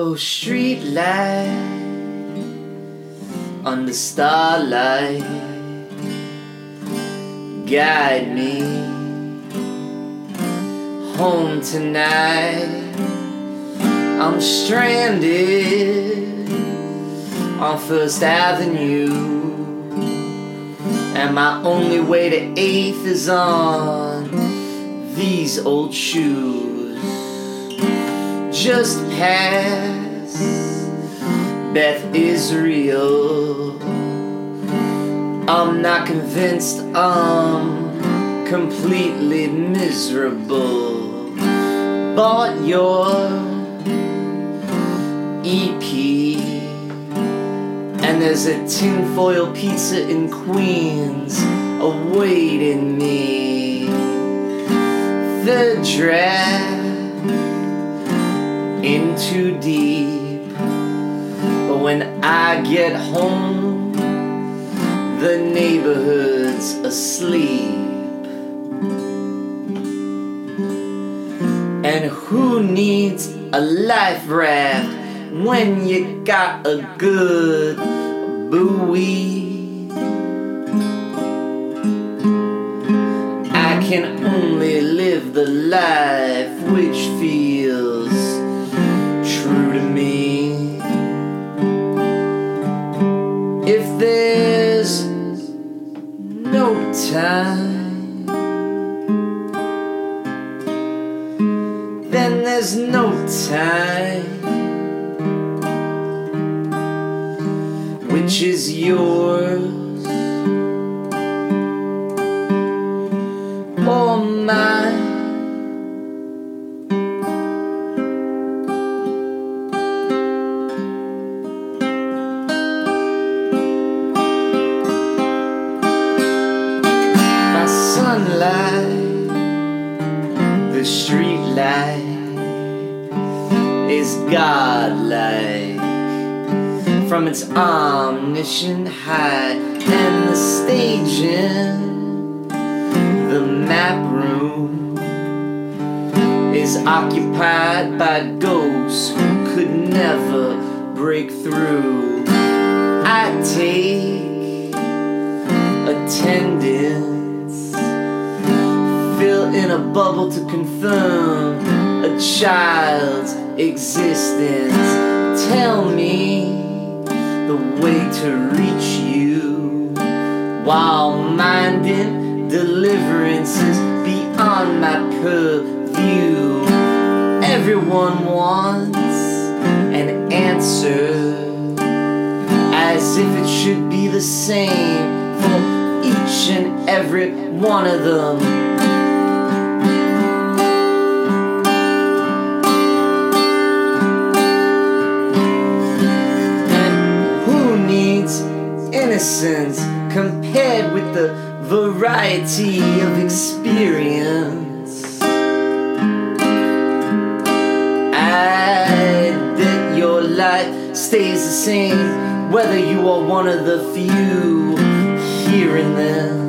Oh, street light under starlight, guide me home tonight. I'm stranded on First Avenue. And my only way to 8th is on these old shoes. Just past Beth Israel. I'm not convinced I'm completely miserable. Bought your EP. And there's a tinfoil pizza in Queens awaiting me. The draft in too deep. But when I get home, the neighborhood's asleep. And who needs a life raft when you got a good buoy? I can only live the life which feels time, then there's no time. Which is yours or mine? Sunlight, the street light is godlike from its omniscient height and the staging, the map room is occupied by ghosts who could never break through. I take in a bubble to confirm a child's existence. Tell me the way to reach you while minding deliverances beyond my purview. Everyone wants an answer as if it should be the same for each and every one of them. Compared with the variety of experience? I bet your life stays the same whether you are one of the few hearing this. If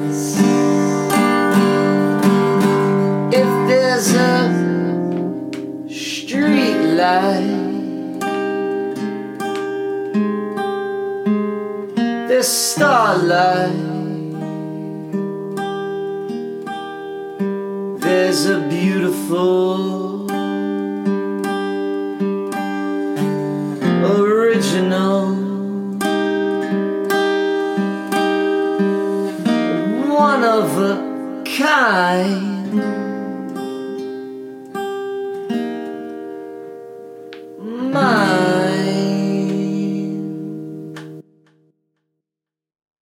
there's starlight. There's a beautiful original one of a kind.